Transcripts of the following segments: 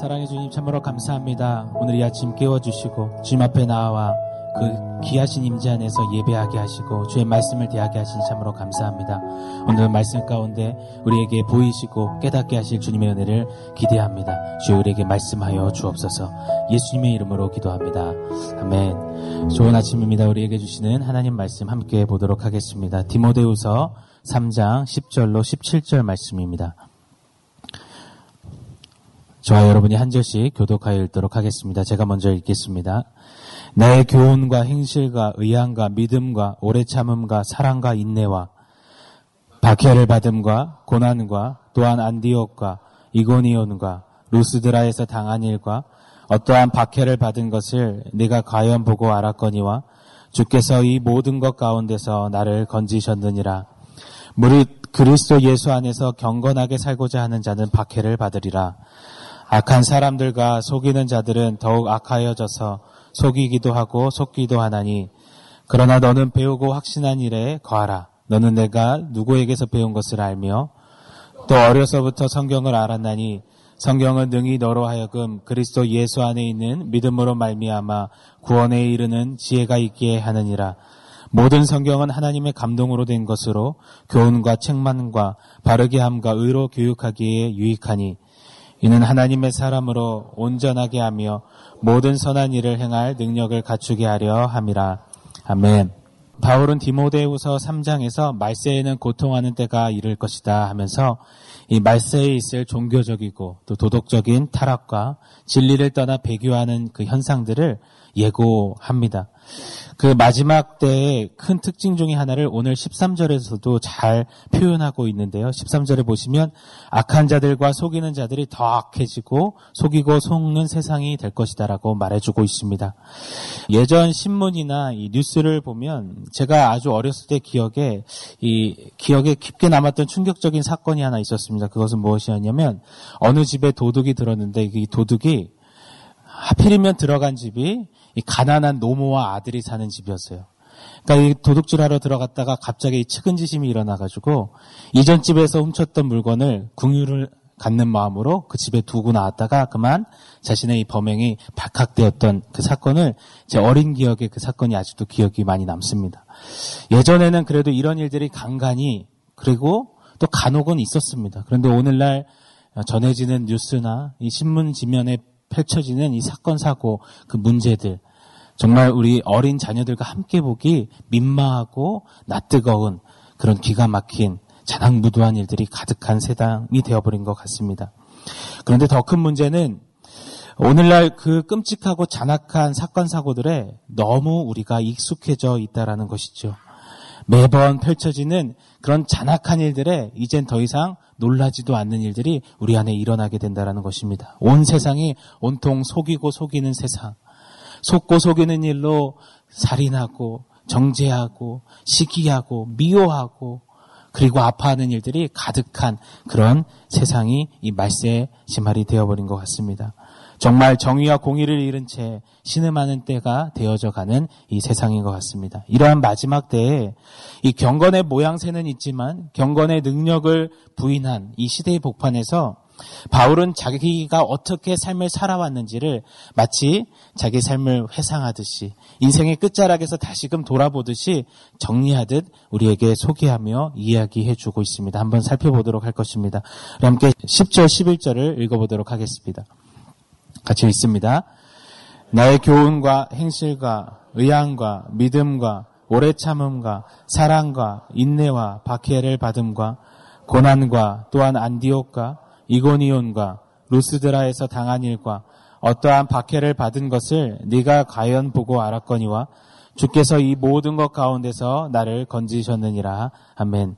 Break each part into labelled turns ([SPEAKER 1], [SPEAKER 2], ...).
[SPEAKER 1] 사랑해 주님 참으로 감사합니다. 오늘 이 아침 깨워주시고 주님 앞에 나와 그 귀하신 임재 안에서 예배하게 하시고 주의 말씀을 대하게 하시니 참으로 감사합니다. 오늘 말씀 가운데 우리에게 보이시고 깨닫게 하실 주님의 은혜를 기대합니다. 주여 우리에게 말씀하여 주옵소서 예수님의 이름으로 기도합니다. 아멘. 좋은 아침입니다. 우리에게 주시는 하나님 말씀 함께 보도록 하겠습니다. 디모데우서 3장 10절로 17절 말씀입니다. 저와 여러분이 한 절씩 교독하여 읽도록 하겠습니다. 제가 먼저 읽겠습니다. 내 교훈과 행실과 의향과 믿음과 오래 참음과 사랑과 인내와 박해를 받음과 고난과 또한 안디옥과 이고니온과 루스드라에서 당한 일과 어떠한 박해를 받은 것을 네가 과연 보고 알았거니와 주께서 이 모든 것 가운데서 나를 건지셨느니라. 무릇 그리스도 예수 안에서 경건하게 살고자 하는 자는 박해를 받으리라. 악한 사람들과 속이는 자들은 더욱 악하여져서 속이기도 하고 속기도 하나니 그러나 너는 배우고 확신한 일에 거하라. 너는 내가 누구에게서 배운 것을 알며 또 어려서부터 성경을 알았나니 성경은 능히 너로 하여금 그리스도 예수 안에 있는 믿음으로 말미암아 구원에 이르는 지혜가 있게 하느니라. 모든 성경은 하나님의 감동으로 된 것으로 교훈과 책망과 바르게 함과 의로 교육하기에 유익하니 이는 하나님의 사람으로 온전하게 하며 모든 선한 일을 행할 능력을 갖추게 하려 함이라. 아멘. 바울은 디모데후서 3장에서 말세에는 고통하는 때가 이를 것이다 하면서 이 말세에 있을 종교적이고 또 도덕적인 타락과 진리를 떠나 배교하는 그 현상들을 예고합니다. 그 마지막 때의 큰 특징 중의 하나를 오늘 13절에서도 잘 표현하고 있는데요. 13절에 보시면 악한 자들과 속이는 자들이 더 악해지고 속이고 속는 세상이 될 것이다라고 말해주고 있습니다. 예전 신문이나 이 뉴스를 보면 제가 아주 어렸을 때 기억에 이 기억에 깊게 남았던 충격적인 사건이 하나 있었습니다. 그것은 무엇이었냐면 어느 집에 도둑이 들었는데 이 도둑이 하필이면 들어간 집이 이 가난한 노모와 아들이 사는 집이었어요. 그러니까 이 도둑질하러 들어갔다가 갑자기 측은지심이 일어나가지고 이전 집에서 훔쳤던 물건을 궁유를 갖는 마음으로 그 집에 두고 나왔다가 그만 자신의 이 범행이 발각되었던 그 사건을 제 어린 기억에 그 사건이 아직도 기억이 많이 남습니다. 예전에는 그래도 이런 일들이 간간히 그리고 또 간혹은 있었습니다. 그런데 오늘날 전해지는 뉴스나 이 신문 지면에 펼쳐지는 이 사건 사고 그 문제들 정말 우리 어린 자녀들과 함께 보기 민망하고 낯뜨거운 그런 기가 막힌 자랑무도한 일들이 가득한 세상이 되어버린 것 같습니다. 그런데 더 큰 문제는 오늘날 그 끔찍하고 잔악한 사건 사고들에 너무 우리가 익숙해져 있다라는 것이죠. 매번 펼쳐지는 그런 잔악한 일들에 이젠 더 이상 놀라지도 않는 일들이 우리 안에 일어나게 된다는 것입니다. 온 세상이 온통 속이고 속이는 세상. 속고 속이는 일로 살인하고 정죄하고 시기하고 미워하고 그리고 아파하는 일들이 가득한 그런 세상이 이 말세의 심할이 되어버린 것 같습니다. 정말 정의와 공의를 잃은 채 신음하는 때가 되어져 가는 이 세상인 것 같습니다. 이러한 마지막 때에 이 경건의 모양새는 있지만 경건의 능력을 부인한 이 시대의 복판에서 바울은 자기가 어떻게 삶을 살아왔는지를 마치 자기 삶을 회상하듯이 인생의 끝자락에서 다시금 돌아보듯이 정리하듯 우리에게 소개하며 이야기해 주고 있습니다. 한번 살펴보도록 할 것입니다. 함께 10절, 11절을 읽어보도록 하겠습니다. 같이 있습니다. 나의 교훈과 행실과 의향과 믿음과 오래 참음과 사랑과 인내와 박해를 받음과 고난과 또한 안디옥과 이고니온과 루스드라에서 당한 일과 어떠한 박해를 받은 것을 네가 과연 보고 알았거니와 주께서 이 모든 것 가운데서 나를 건지셨느니라. 아멘.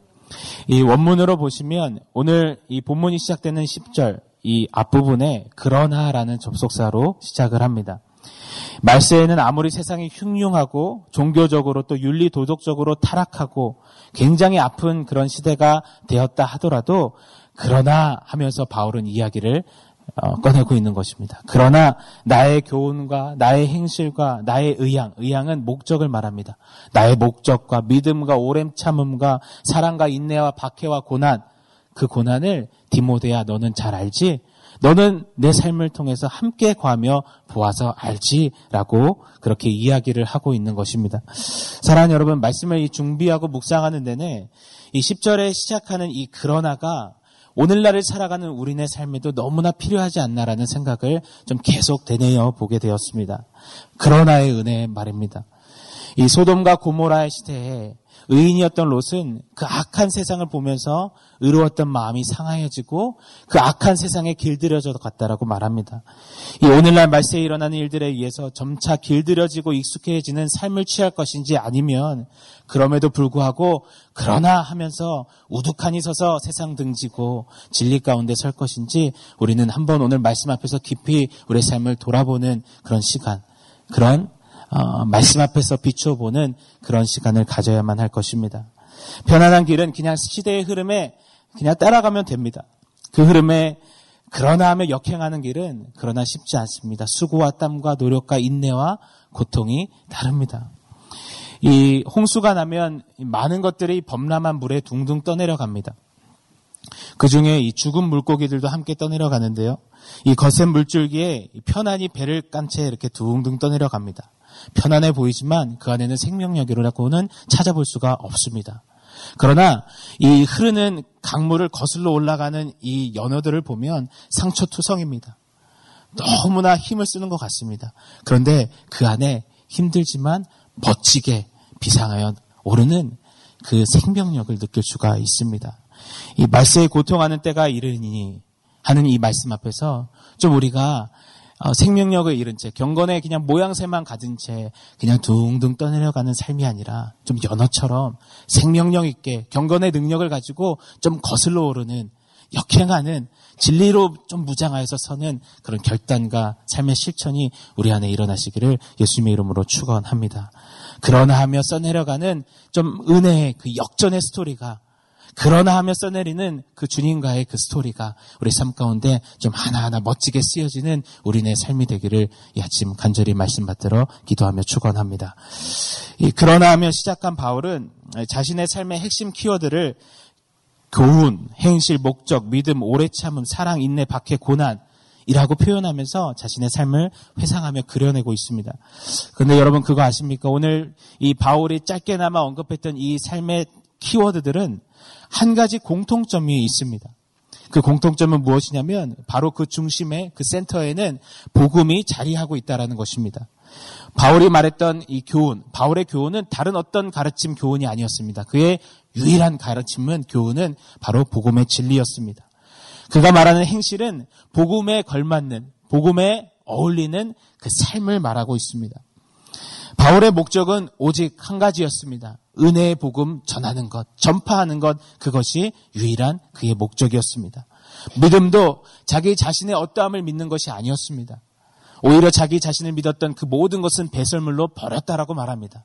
[SPEAKER 1] 이 원문으로 보시면 오늘 이 본문이 시작되는 10절 이 앞부분에 그러나라는 접속사로 시작을 합니다. 말세에는 아무리 세상이 흉흉하고 종교적으로 또 윤리 도덕적으로 타락하고 굉장히 아픈 그런 시대가 되었다 하더라도 그러나 하면서 바울은 이야기를 어, 꺼내고 있는 것입니다. 그러나 나의 교훈과 나의 행실과 나의 의향, 의향은 목적을 말합니다. 나의 목적과 믿음과 오랜 참음과 사랑과 인내와 박해와 고난, 그 고난을 디모데야 너는 잘 알지? 너는 내 삶을 통해서 함께 과며 보아서 알지라고 그렇게 이야기를 하고 있는 것입니다. 사랑하는 여러분, 말씀을 준비하고 묵상하는 데는 이 10절에 시작하는 이 그러나가 오늘날을 살아가는 우리네 삶에도 너무나 필요하지 않나라는 생각을 좀 계속 되뇌어 보게 되었습니다. 그러나의 은혜 말입니다. 이 소돔과 고모라의 시대에 의인이었던 롯은 그 악한 세상을 보면서 의로웠던 마음이 상하여지고 그 악한 세상에 길들여져 갔다라고 말합니다. 이 오늘날 말세에 일어나는 일들에 의해서 점차 길들여지고 익숙해지는 삶을 취할 것인지 아니면 그럼에도 불구하고 그러나 하면서 우두칸이 서서 세상 등지고 진리 가운데 설 것인지 우리는 한번 오늘 말씀 앞에서 깊이 우리의 삶을 돌아보는 그런 시간, 그런 어, 말씀 앞에서 비춰보는 그런 시간을 가져야만 할 것입니다. 편안한 길은 그냥 시대의 흐름에 그냥 따라가면 됩니다. 그 흐름에 그러나 하며 역행하는 길은 그러나 쉽지 않습니다. 수고와 땀과 노력과 인내와 고통이 다릅니다. 이 홍수가 나면 많은 것들이 범람한 물에 둥둥 떠내려갑니다. 그 중에 이 죽은 물고기들도 함께 떠내려가는데요. 이 거센 물줄기에 편안히 배를 깐 채 이렇게 둥둥 떠내려갑니다. 편안해 보이지만 그 안에는 생명력이라고는 찾아볼 수가 없습니다. 그러나 이 흐르는 강물을 거슬러 올라가는 이 연어들을 보면 상처투성입니다. 너무나 힘을 쓰는 것 같습니다. 그런데 그 안에 힘들지만 멋지게 비상하여 오르는 그 생명력을 느낄 수가 있습니다. 이 말세에 고통하는 때가 이르니 하는 이 말씀 앞에서 좀 우리가 어, 생명력을 잃은 채 경건에 그냥 모양새만 가진 채 그냥 둥둥 떠내려가는 삶이 아니라 좀 연어처럼 생명력 있게 경건의 능력을 가지고 좀 거슬러 오르는 역행하는 진리로 좀 무장하여서 서는 그런 결단과 삶의 실천이 우리 안에 일어나시기를 예수님의 이름으로 축원합니다. 그러나 하며 써내려가는 좀 은혜의 그 역전의 스토리가 그러나 하며 써내리는 그 주님과의 그 스토리가 우리 삶 가운데 좀 하나하나 멋지게 쓰여지는 우리네 삶이 되기를 이 아침 간절히 말씀 받들어 기도하며 축원합니다. 이 그러나 하며 시작한 바울은 자신의 삶의 핵심 키워드를 교훈, 행실, 목적, 믿음, 오래 참음, 사랑, 인내, 박해, 고난 이라고 표현하면서 자신의 삶을 회상하며 그려내고 있습니다. 그런데 여러분 그거 아십니까? 오늘 이 바울이 짧게나마 언급했던 이 삶의 키워드들은 한 가지 공통점이 있습니다. 그 공통점은 무엇이냐면 바로 그 중심에 그 센터에는 복음이 자리하고 있다라는 것입니다. 바울이 말했던 이 교훈, 바울의 교훈은 다른 어떤 가르침 교훈이 아니었습니다. 그의 유일한 가르침은 교훈은 바로 복음의 진리였습니다. 그가 말하는 행실은 복음에 걸맞는 복음에 어울리는 그 삶을 말하고 있습니다. 바울의 목적은 오직 한 가지였습니다. 은혜의 복음 전하는 것, 전파하는 것, 그것이 유일한 그의 목적이었습니다. 믿음도 자기 자신의 어떠함을 믿는 것이 아니었습니다. 오히려 자기 자신을 믿었던 그 모든 것은 배설물로 버렸다라고 말합니다.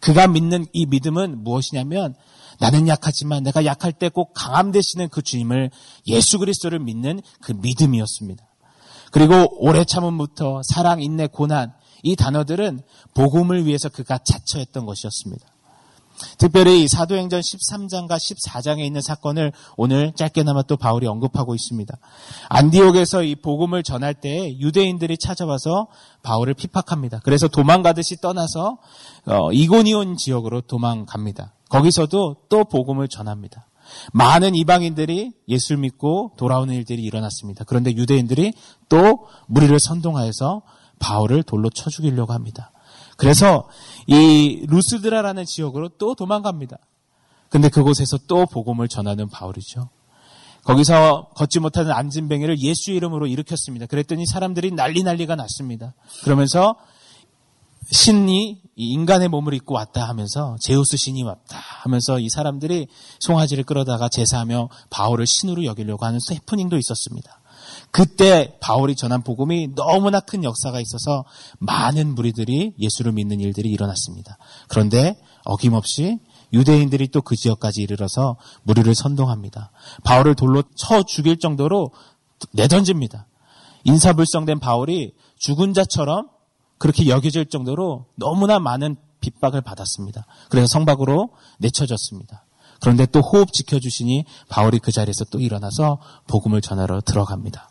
[SPEAKER 1] 그가 믿는 이 믿음은 무엇이냐면 나는 약하지만 내가 약할 때 꼭 강함 되시는 그 주님을 예수 그리스도를 믿는 그 믿음이었습니다. 그리고 오래 참음부터 사랑, 인내, 고난 이 단어들은 복음을 위해서 그가 자처했던 것이었습니다. 특별히 이 사도행전 13장과 14장에 있는 사건을 오늘 짧게나마 또 바울이 언급하고 있습니다. 안디옥에서 이 복음을 전할 때 유대인들이 찾아와서 바울을 핍박합니다. 그래서 도망가듯이 떠나서 어, 이고니온 지역으로 도망갑니다. 거기서도 또 복음을 전합니다. 많은 이방인들이 예수를 믿고 돌아오는 일들이 일어났습니다. 그런데 유대인들이 또 무리를 선동하여서 바울을 돌로 쳐 죽이려고 합니다. 그래서 이 루스드라라는 지역으로 또 도망갑니다. 근데 그곳에서 또 복음을 전하는 바울이죠. 거기서 걷지 못하는 안진뱅이를 예수 이름으로 일으켰습니다. 그랬더니 사람들이 난리 난리가 났습니다. 그러면서 신이 인간의 몸을 입고 왔다 하면서 제우스 신이 왔다 하면서 이 사람들이 송아지를 끌어다가 제사하며 바울을 신으로 여기려고 하는 해프닝도 있었습니다. 그때 바울이 전한 복음이 너무나 큰 역사가 있어서 많은 무리들이 예수를 믿는 일들이 일어났습니다. 그런데 어김없이 유대인들이 또 그 지역까지 이르러서 무리를 선동합니다. 바울을 돌로 쳐 죽일 정도로 내던집니다. 인사불성된 바울이 죽은 자처럼 그렇게 여겨질 정도로 너무나 많은 핍박을 받았습니다. 그래서 성박으로 내쳐졌습니다. 그런데 또 호흡 지켜주시니 바울이 그 자리에서 또 일어나서 복음을 전하러 들어갑니다.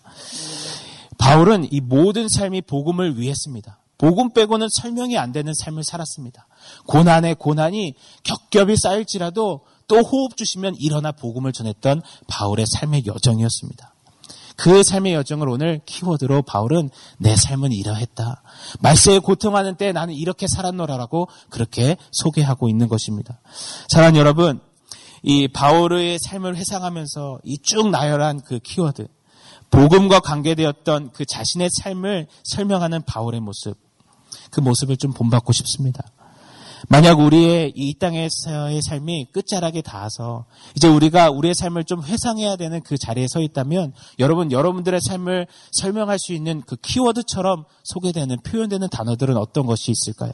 [SPEAKER 1] 바울은 이 모든 삶이 복음을 위했습니다. 복음 빼고는 설명이 안 되는 삶을 살았습니다. 고난에 고난이 겹겹이 쌓일지라도 또 호흡 주시면 일어나 복음을 전했던 바울의 삶의 여정이었습니다. 그 삶의 여정을 오늘 키워드로 바울은 내 삶은 이러했다. 말세에 고통하는 때 나는 이렇게 살았노라라고 그렇게 소개하고 있는 것입니다. 사랑하는 여러분, 이 바울의 삶을 회상하면서 이 쭉 나열한 그 키워드, 복음과 관계되었던 그 자신의 삶을 설명하는 바울의 모습, 그 모습을 좀 본받고 싶습니다. 만약 우리의 이 땅에서의 삶이 끝자락에 닿아서 이제 우리가 우리의 삶을 좀 회상해야 되는 그 자리에 서 있다면 여러분 여러분들의 삶을 설명할 수 있는 그 키워드처럼 소개되는 표현되는 단어들은 어떤 것이 있을까요?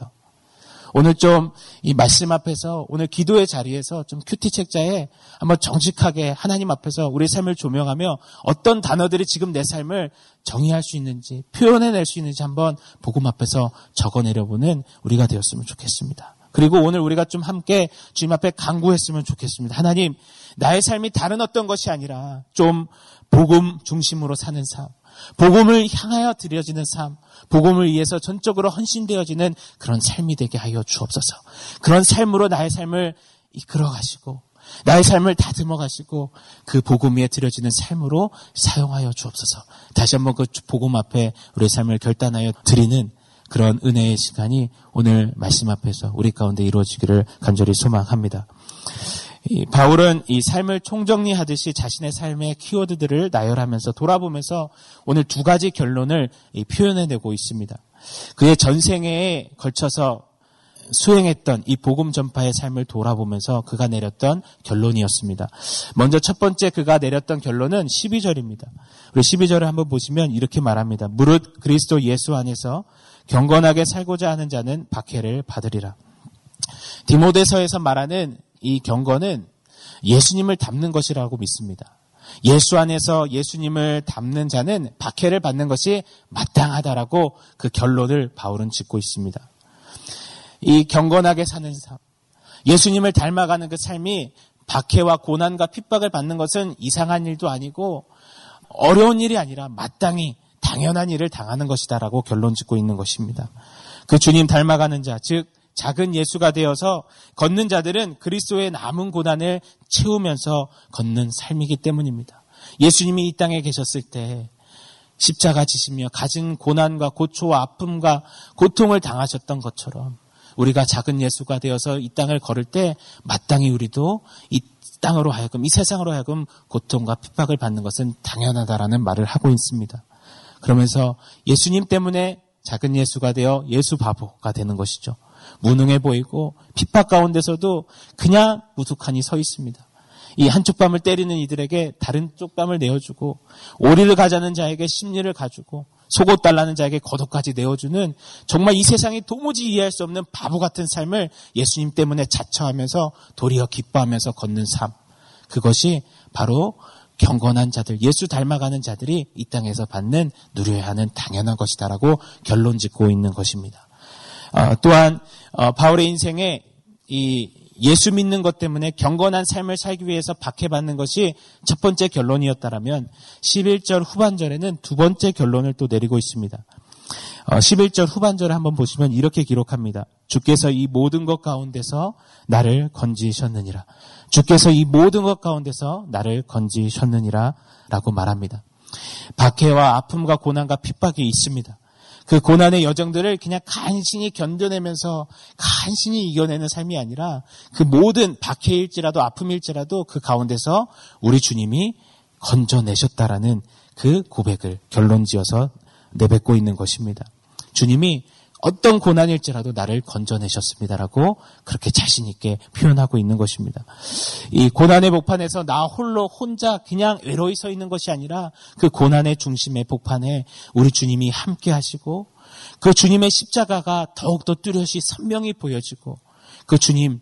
[SPEAKER 1] 오늘 좀 이 말씀 앞에서 오늘 기도의 자리에서 좀 큐티 책자에 한번 정직하게 하나님 앞에서 우리 삶을 조명하며 어떤 단어들이 지금 내 삶을 정의할 수 있는지 표현해낼 수 있는지 한번 복음 앞에서 적어내려보는 우리가 되었으면 좋겠습니다. 그리고 오늘 우리가 좀 함께 주님 앞에 강구했으면 좋겠습니다. 하나님, 나의 삶이 다른 어떤 것이 아니라 좀 복음 중심으로 사는 삶, 복음을 향하여 드려지는 삶, 복음을 위해서 전적으로 헌신되어지는 그런 삶이 되게 하여 주옵소서. 그런 삶으로 나의 삶을 이끌어 가시고 나의 삶을 다듬어 가시고 그 복음 위에 드려지는 삶으로 사용하여 주옵소서. 다시 한번 그 복음 앞에 우리의 삶을 결단하여 드리는 그런 은혜의 시간이 오늘 말씀 앞에서 우리 가운데 이루어지기를 간절히 소망합니다. 바울은 이 삶을 총정리하듯이 자신의 삶의 키워드들을 나열하면서 돌아보면서 오늘 두 가지 결론을 표현해내고 있습니다. 그의 전생에 걸쳐서 수행했던 이 복음 전파의 삶을 돌아보면서 그가 내렸던 결론이었습니다. 먼저 첫 번째 그가 내렸던 결론은 12절입니다. 우리 12절을 한번 보시면 이렇게 말합니다. 무릇 그리스도 예수 안에서 경건하게 살고자 하는 자는 박해를 받으리라. 디모데서에서 말하는 이 경건은 예수님을 닮는 것이라고 믿습니다. 예수 안에서 예수님을 닮는 자는 박해를 받는 것이 마땅하다라고 그 결론을 바울은 짓고 있습니다. 이 경건하게 사는 삶, 예수님을 닮아가는 그 삶이 박해와 고난과 핍박을 받는 것은 이상한 일도 아니고 어려운 일이 아니라 마땅히 당연한 일을 당하는 것이다라고 결론 짓고 있는 것입니다. 그 주님 닮아가는 자, 즉 작은 예수가 되어서 걷는 자들은 그리스도의 남은 고난을 채우면서 걷는 삶이기 때문입니다. 예수님이 이 땅에 계셨을 때 십자가 지시며 가진 고난과 고초와 아픔과 고통을 당하셨던 것처럼 우리가 작은 예수가 되어서 이 땅을 걸을 때 마땅히 우리도 이 땅으로 하여금 이 세상으로 하여금 고통과 핍박을 받는 것은 당연하다라는 말을 하고 있습니다. 그러면서 예수님 때문에 작은 예수가 되어 예수 바보가 되는 것이죠. 무능해 보이고 핍박 가운데서도 그냥 무숙하니 서 있습니다. 이 한쪽 뺨을 때리는 이들에게 다른 쪽 뺨을 내어주고 오리를 가자는 자에게 심리를 가지고 속옷 달라는 자에게 겉옷까지 내어주는 정말 이 세상이 도무지 이해할 수 없는 바보 같은 삶을 예수님 때문에 자처하면서 도리어 기뻐하면서 걷는 삶. 그것이 바로 경건한 자들, 예수 닮아가는 자들이 이 땅에서 받는 누려야 하는 당연한 것이다라고 결론 짓고 있는 것입니다. 어, 또한 어, 바울의 인생에 이 예수 믿는 것 때문에 경건한 삶을 살기 위해서 박해받는 것이 첫 번째 결론이었다라면 11절 후반절에는 두 번째 결론을 또 내리고 있습니다. 어, 11절 후반절을 한번 보시면 이렇게 기록합니다. 주께서 이 모든 것 가운데서 나를 건지셨느니라. 주께서 이 모든 것 가운데서 나를 건지셨느니라 라고 말합니다. 박해와 아픔과 고난과 핍박이 있습니다. 그 고난의 여정들을 그냥 간신히 견뎌내면서 간신히 이겨내는 삶이 아니라 그 모든 박해일지라도 아픔일지라도 그 가운데서 우리 주님이 건져내셨다라는 그 고백을 결론 지어서 내뱉고 있는 것입니다. 주님이 어떤 고난일지라도 나를 건져내셨습니다라고 그렇게 자신 있게 표현하고 있는 것입니다. 이 고난의 복판에서 나 홀로 혼자 그냥 외로이 서 있는 것이 아니라 그 고난의 중심의 복판에 우리 주님이 함께 하시고 그 주님의 십자가가 더욱더 뚜렷이 선명히 보여지고 그 주님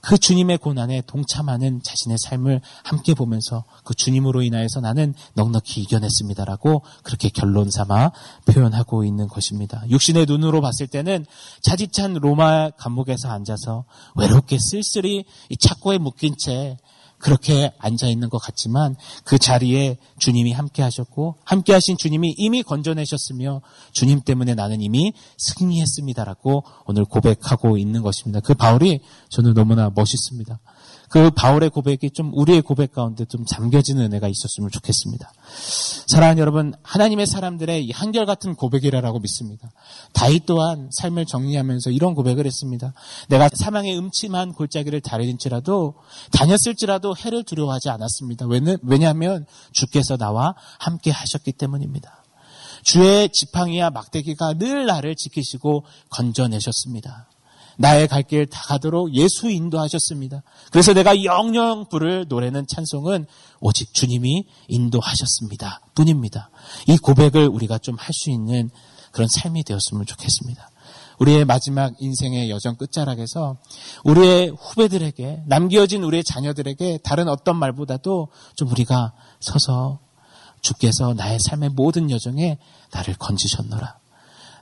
[SPEAKER 1] 그 주님의 고난에 동참하는 자신의 삶을 함께 보면서 그 주님으로 인하여서 나는 넉넉히 이겨냈습니다라고 그렇게 결론 삼아 표현하고 있는 것입니다. 육신의 눈으로 봤을 때는 차디찬 로마 감옥에서 앉아서 외롭게 쓸쓸히 이 착고에 묶인 채 그렇게 앉아 있는 것 같지만 그 자리에 주님이 함께 하셨고 함께 하신 주님이 이미 건져내셨으며 주님 때문에 나는 이미 승리했습니다라고 오늘 고백하고 있는 것입니다. 그 바울이 저는 너무나 멋있습니다. 그 바울의 고백이 좀 우리의 고백 가운데 좀 잠겨지는 은혜가 있었으면 좋겠습니다. 사랑하는 여러분, 하나님의 사람들의 이 한결같은 고백이라고 믿습니다. 다윗 또한 삶을 정리하면서 이런 고백을 했습니다. 내가 사망의 음침한 골짜기를 다닐지라도 다녔을지라도 해를 두려워하지 않았습니다. 왜냐하면 주께서 나와 함께 하셨기 때문입니다. 주의 지팡이와 막대기가 늘 나를 지키시고 건져내셨습니다. 나의 갈 길 다 가도록 예수 인도하셨습니다. 그래서 내가 영영 부를 노래는 찬송은 오직 주님이 인도하셨습니다. 뿐입니다. 이 고백을 우리가 좀 할 수 있는 그런 삶이 되었으면 좋겠습니다. 우리의 마지막 인생의 여정 끝자락에서 우리의 후배들에게 남겨진 우리의 자녀들에게 다른 어떤 말보다도 좀 우리가 서서 주께서 나의 삶의 모든 여정에 나를 건지셨노라.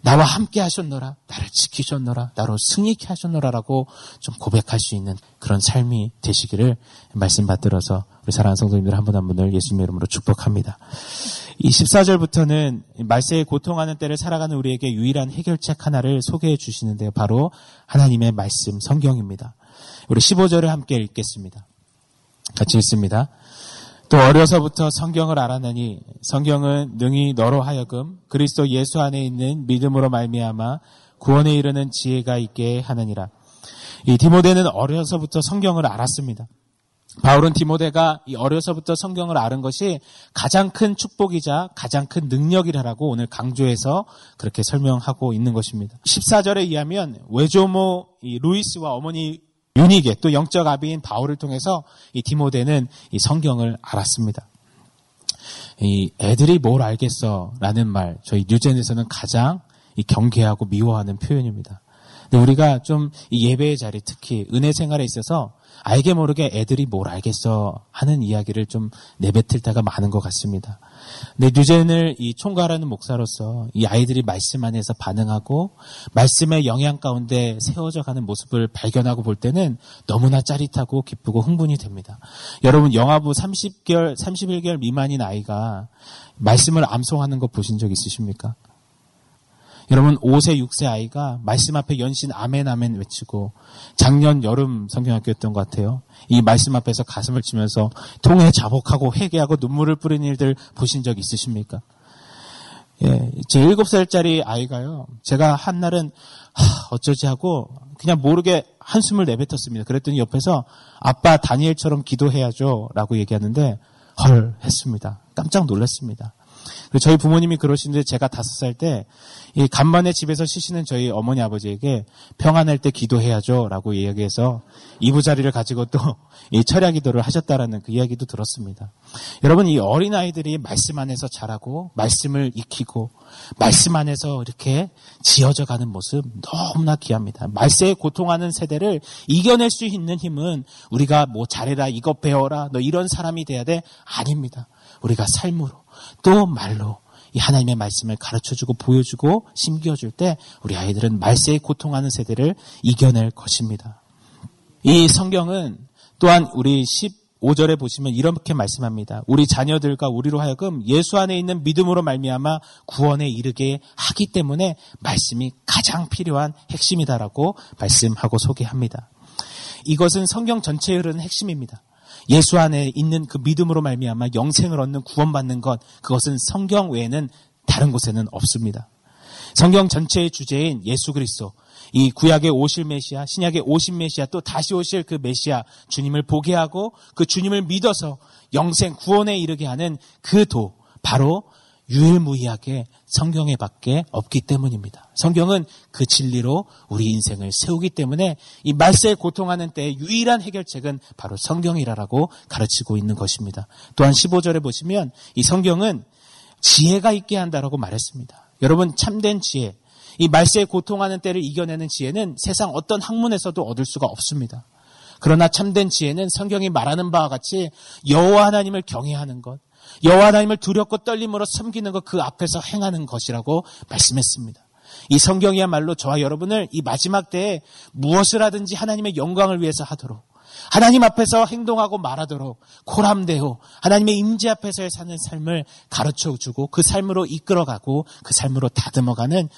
[SPEAKER 1] 나와 함께 하셨노라, 나를 지키셨노라, 나로 승리케 하셨노라라고 좀 고백할 수 있는 그런 삶이 되시기를 말씀 받들어서 우리 사랑하는 성도님들 한 분 한 분을 예수님의 이름으로 축복합니다. 이 14절부터는 말세에 고통하는 때를 살아가는 우리에게 유일한 해결책 하나를 소개해 주시는데요. 바로 하나님의 말씀 성경입니다. 우리 15절을 함께 읽겠습니다. 같이 읽습니다. 또 어려서부터 성경을 알아내니 성경은 능히 너로 하여금 그리스도 예수 안에 있는 믿음으로 말미암아 구원에 이르는 지혜가 있게 하느니라. 이 디모데는 어려서부터 성경을 알았습니다. 바울은 디모데가 이 어려서부터 성경을 아는 것이 가장 큰 축복이자 가장 큰 능력이라고 오늘 강조해서 그렇게 설명하고 있는 것입니다. 14절에 의하면 외조모 루이스와 어머니 유니게 또 영적 아비인 바울을 통해서 이 디모데는 이 성경을 알았습니다. 이 애들이 뭘 알겠어라는 말 저희 뉴젠에서는 가장 이 경계하고 미워하는 표현입니다. 우리가 좀이 예배의 자리 특히 은혜 생활에 있어서 알게 모르게 애들이 뭘 알겠어 하는 이야기를 좀 내뱉을 때가 많은 것 같습니다. 근데 뉴젠을 이 총괄하는 목사로서 이 아이들이 말씀 안에서 반응하고 말씀의 영향 가운데 세워져 가는 모습을 발견하고 볼 때는 너무나 짜릿하고 기쁘고 흥분이 됩니다. 여러분 영아부 30개월, 31개월 미만인 아이가 말씀을 암송하는 거 보신 적 있으십니까? 여러분 5세, 6세 아이가 말씀 앞에 연신 아멘 아멘 외치고 작년 여름 성경학교였던 것 같아요. 이 말씀 앞에서 가슴을 치면서 통해 자복하고 회개하고 눈물을 뿌리는 일들 보신 적 있으십니까? 예, 제 7살짜리 아이가요. 제가 한 날은 하, 어쩌지 하고 그냥 모르게 한숨을 내뱉었습니다. 그랬더니 옆에서 아빠 다니엘처럼 기도해야죠 라고 얘기하는데 헐 했습니다. 깜짝 놀랐습니다. 저희 부모님이 그러시는데 제가 다섯 살 때 이 간만에 집에서 쉬시는 저희 어머니 아버지에게 평안할 때 기도해야죠라고 이야기해서 이부자리를 가지고 또 이 철야 기도를 하셨다라는 그 이야기도 들었습니다. 여러분 이 어린 아이들이 말씀 안에서 자라고 말씀을 익히고 말씀 안에서 이렇게 지어져 가는 모습 너무나 귀합니다. 말세에 고통하는 세대를 이겨낼 수 있는 힘은 우리가 뭐 잘해라 이것 배워라 너 이런 사람이 돼야 돼 아닙니다. 우리가 삶으로 또 말로 이 하나님의 말씀을 가르쳐주고 보여주고 심겨줄 때 우리 아이들은 말세에 고통하는 세대를 이겨낼 것입니다. 이 성경은 또한 우리 15절에 보시면 이렇게 말씀합니다. 우리 자녀들과 우리로 하여금 예수 안에 있는 믿음으로 말미암아 구원에 이르게 하기 때문에 말씀이 가장 필요한 핵심이다라고 말씀하고 소개합니다. 이것은 성경 전체에 흐르는 핵심입니다. 예수 안에 있는 그 믿음으로 말미암아 영생을 얻는 구원받는 것 그것은 성경 외에는 다른 곳에는 없습니다. 성경 전체의 주제인 예수 그리스도 이 구약의 오실 메시아, 신약의 오신 메시아, 또 다시 오실 그 메시아 주님을 보게 하고 그 주님을 믿어서 영생 구원에 이르게 하는 그 도 바로 유일무이하게 성경에 밖에 없기 때문입니다. 성경은 그 진리로 우리 인생을 세우기 때문에 이 말세에 고통하는 때의 유일한 해결책은 바로 성경이라고 가르치고 있는 것입니다. 또한 15절에 보시면 이 성경은 지혜가 있게 한다라고 말했습니다. 여러분 참된 지혜, 이 말세에 고통하는 때를 이겨내는 지혜는 세상 어떤 학문에서도 얻을 수가 없습니다. 그러나 참된 지혜는 성경이 말하는 바와 같이 여호와 하나님을 경외하는 것, 여호와 하나님을 두렵고 떨림으로 섬기는 것 그 앞에서 행하는 것이라고 말씀했습니다. 이 성경이야말로 저와 여러분을 이 마지막 때에 무엇을 하든지 하나님의 영광을 위해서 하도록 하나님 앞에서 행동하고 말하도록 코람대호 하나님의 임재 앞에서의 사는 삶을 가르쳐 주고 그 삶으로 이끌어가고 그 삶으로 다듬어가는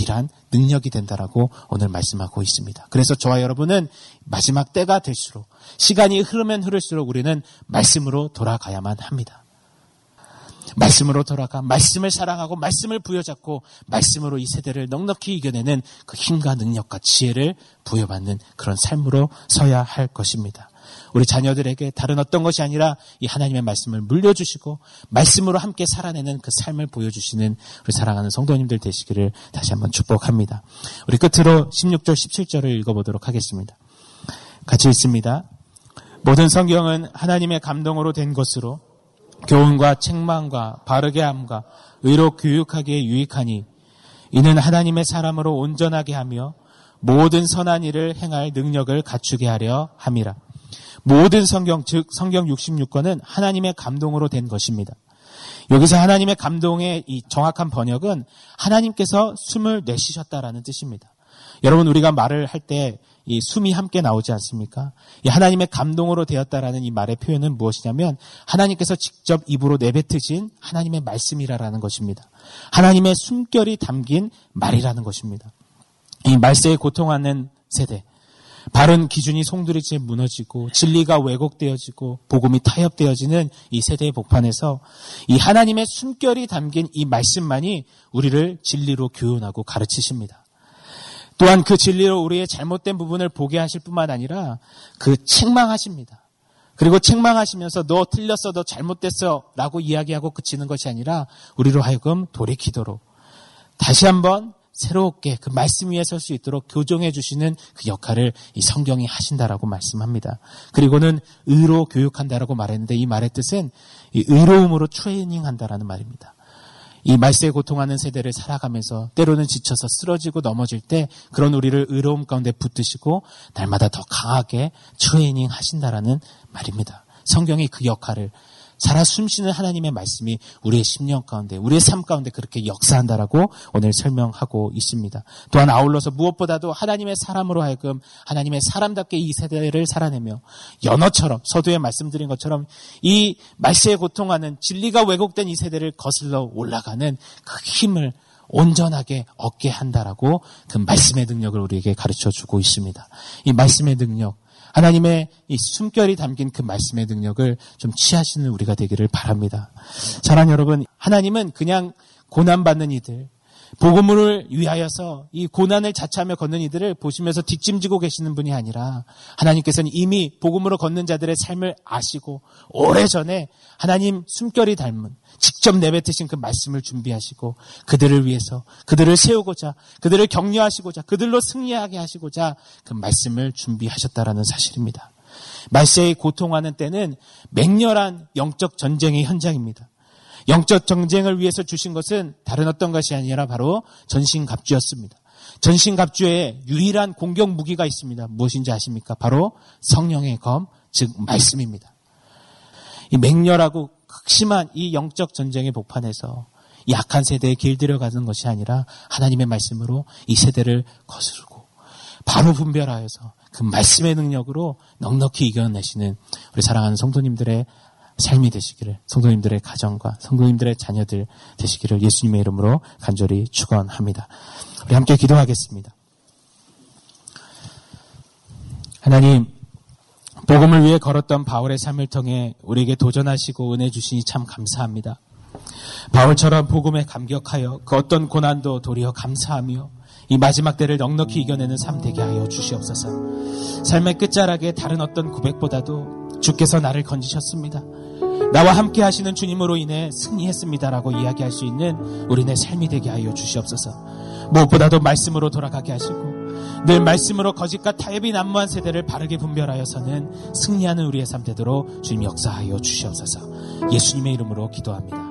[SPEAKER 1] 유일한 능력이 된다라고 오늘 말씀하고 있습니다. 그래서 저와 여러분은 마지막 때가 될수록 시간이 흐르면 흐를수록 우리는 말씀으로 돌아가야만 합니다. 말씀으로 돌아가 말씀을 사랑하고 말씀을 부여잡고 말씀으로 이 세대를 넉넉히 이겨내는 그 힘과 능력과 지혜를 부여받는 그런 삶으로 서야 할 것입니다. 우리 자녀들에게 다른 어떤 것이 아니라 이 하나님의 말씀을 물려주시고 말씀으로 함께 살아내는 그 삶을 보여주시는 우리 사랑하는 성도님들 되시기를 다시 한번 축복합니다. 우리 끝으로 16절, 17절을 읽어보도록 하겠습니다. 같이 읽습니다. 모든 성경은 하나님의 감동으로 된 것으로 교훈과 책망과 바르게 함과 의로 교육하기에 유익하니 이는 하나님의 사람으로 온전하게 하며 모든 선한 일을 행할 능력을 갖추게 하려 함이라. 모든 성경, 즉 성경 66권은 하나님의 감동으로 된 것입니다. 여기서 하나님의 감동의 이 정확한 번역은 하나님께서 숨을 내쉬셨다라는 뜻입니다. 여러분 우리가 말을 할 때이 숨이 함께 나오지 않습니까? 이 하나님의 감동으로 되었다라는 이 말의 표현은 무엇이냐면 하나님께서 직접 입으로 내뱉으신 하나님의 말씀이라라는 것입니다. 하나님의 숨결이 담긴 말이라는 것입니다. 이 말세에 고통하는 세대, 바른 기준이 송두리째 무너지고 진리가 왜곡되어지고 복음이 타협되어지는 이 세대의 복판에서 이 하나님의 숨결이 담긴 이 말씀만이 우리를 진리로 교훈하고 가르치십니다. 또한 그 진리로 우리의 잘못된 부분을 보게 하실 뿐만 아니라 그 책망하십니다. 그리고 책망하시면서 너 틀렸어, 너 잘못됐어 라고 이야기하고 그치는 것이 아니라 우리로 하여금 돌이키도록 다시 한번 새롭게 그 말씀 위에 설 수 있도록 교정해 주시는 그 역할을 이 성경이 하신다라고 말씀합니다. 그리고는 의로 교육한다라고 말했는데 이 말의 뜻은 이 의로움으로 트레이닝 한다라는 말입니다. 이 말세에 고통하는 세대를 살아가면서 때로는 지쳐서 쓰러지고 넘어질 때 그런 우리를 의로움 가운데 붙드시고 날마다 더 강하게 트레이닝 하신다라는 말입니다. 성경이 그 역할을 살아 숨쉬는 하나님의 말씀이 우리의 심령 가운데, 우리의 삶 가운데 그렇게 역사한다라고 오늘 설명하고 있습니다. 또한 아울러서 무엇보다도 하나님의 사람으로 하여금 하나님의 사람답게 이 세대를 살아내며 연어처럼 서두에 말씀드린 것처럼 이 말세에 고통하는 진리가 왜곡된 이 세대를 거슬러 올라가는 그 힘을 온전하게 얻게 한다라고 그 말씀의 능력을 우리에게 가르쳐 주고 있습니다. 이 말씀의 능력, 하나님의 이 숨결이 담긴 그 말씀의 능력을 좀 취하시는 우리가 되기를 바랍니다. 사랑 여러분, 하나님은 그냥 고난받는 이들, 복음을 위하여서 이 고난을 자처하며 걷는 이들을 보시면서 뒷짐지고 계시는 분이 아니라 하나님께서는 이미 복음으로 걷는 자들의 삶을 아시고 오래전에 하나님 숨결이 닮은 직접 내뱉으신 그 말씀을 준비하시고 그들을 위해서 그들을 세우고자 그들을 격려하시고자 그들로 승리하게 하시고자 그 말씀을 준비하셨다라는 사실입니다. 말세에 고통하는 때는 맹렬한 영적 전쟁의 현장입니다. 영적 전쟁을 위해서 주신 것은 다른 어떤 것이 아니라 바로 전신갑주였습니다. 전신갑주에 유일한 공격 무기가 있습니다. 무엇인지 아십니까? 바로 성령의 검, 즉 말씀입니다. 이 맹렬하고 극심한 이 영적 전쟁의 복판에서 약한 세대에 길들여가는 것이 아니라 하나님의 말씀으로 이 세대를 거스르고 바로 분별하여서 그 말씀의 능력으로 넉넉히 이겨내시는 우리 사랑하는 성도님들의 삶이 되시기를 성도님들의 가정과 성도님들의 자녀들 되시기를 예수님의 이름으로 간절히 축원합니다. 우리 함께 기도하겠습니다. 하나님 복음을 위해 걸었던 바울의 삶을 통해 우리에게 도전하시고 은혜 주시니 참 감사합니다. 바울처럼 복음에 감격하여 그 어떤 고난도 도리어 감사하며 이 마지막 때를 넉넉히 이겨내는 삶 되게 하여 주시옵소서. 삶의 끝자락에 다른 어떤 고백보다도 주께서 나를 건지셨습니다. 나와 함께 하시는 주님으로 인해 승리했습니다라고 이야기할 수 있는 우리네 삶이 되게 하여 주시옵소서. 무엇보다도 말씀으로 돌아가게 하시고 늘 말씀으로 거짓과 타협이 난무한 세대를 바르게 분별하여서는 승리하는 우리의 삶 되도록 주님 역사하여 주시옵소서. 예수님의 이름으로 기도합니다.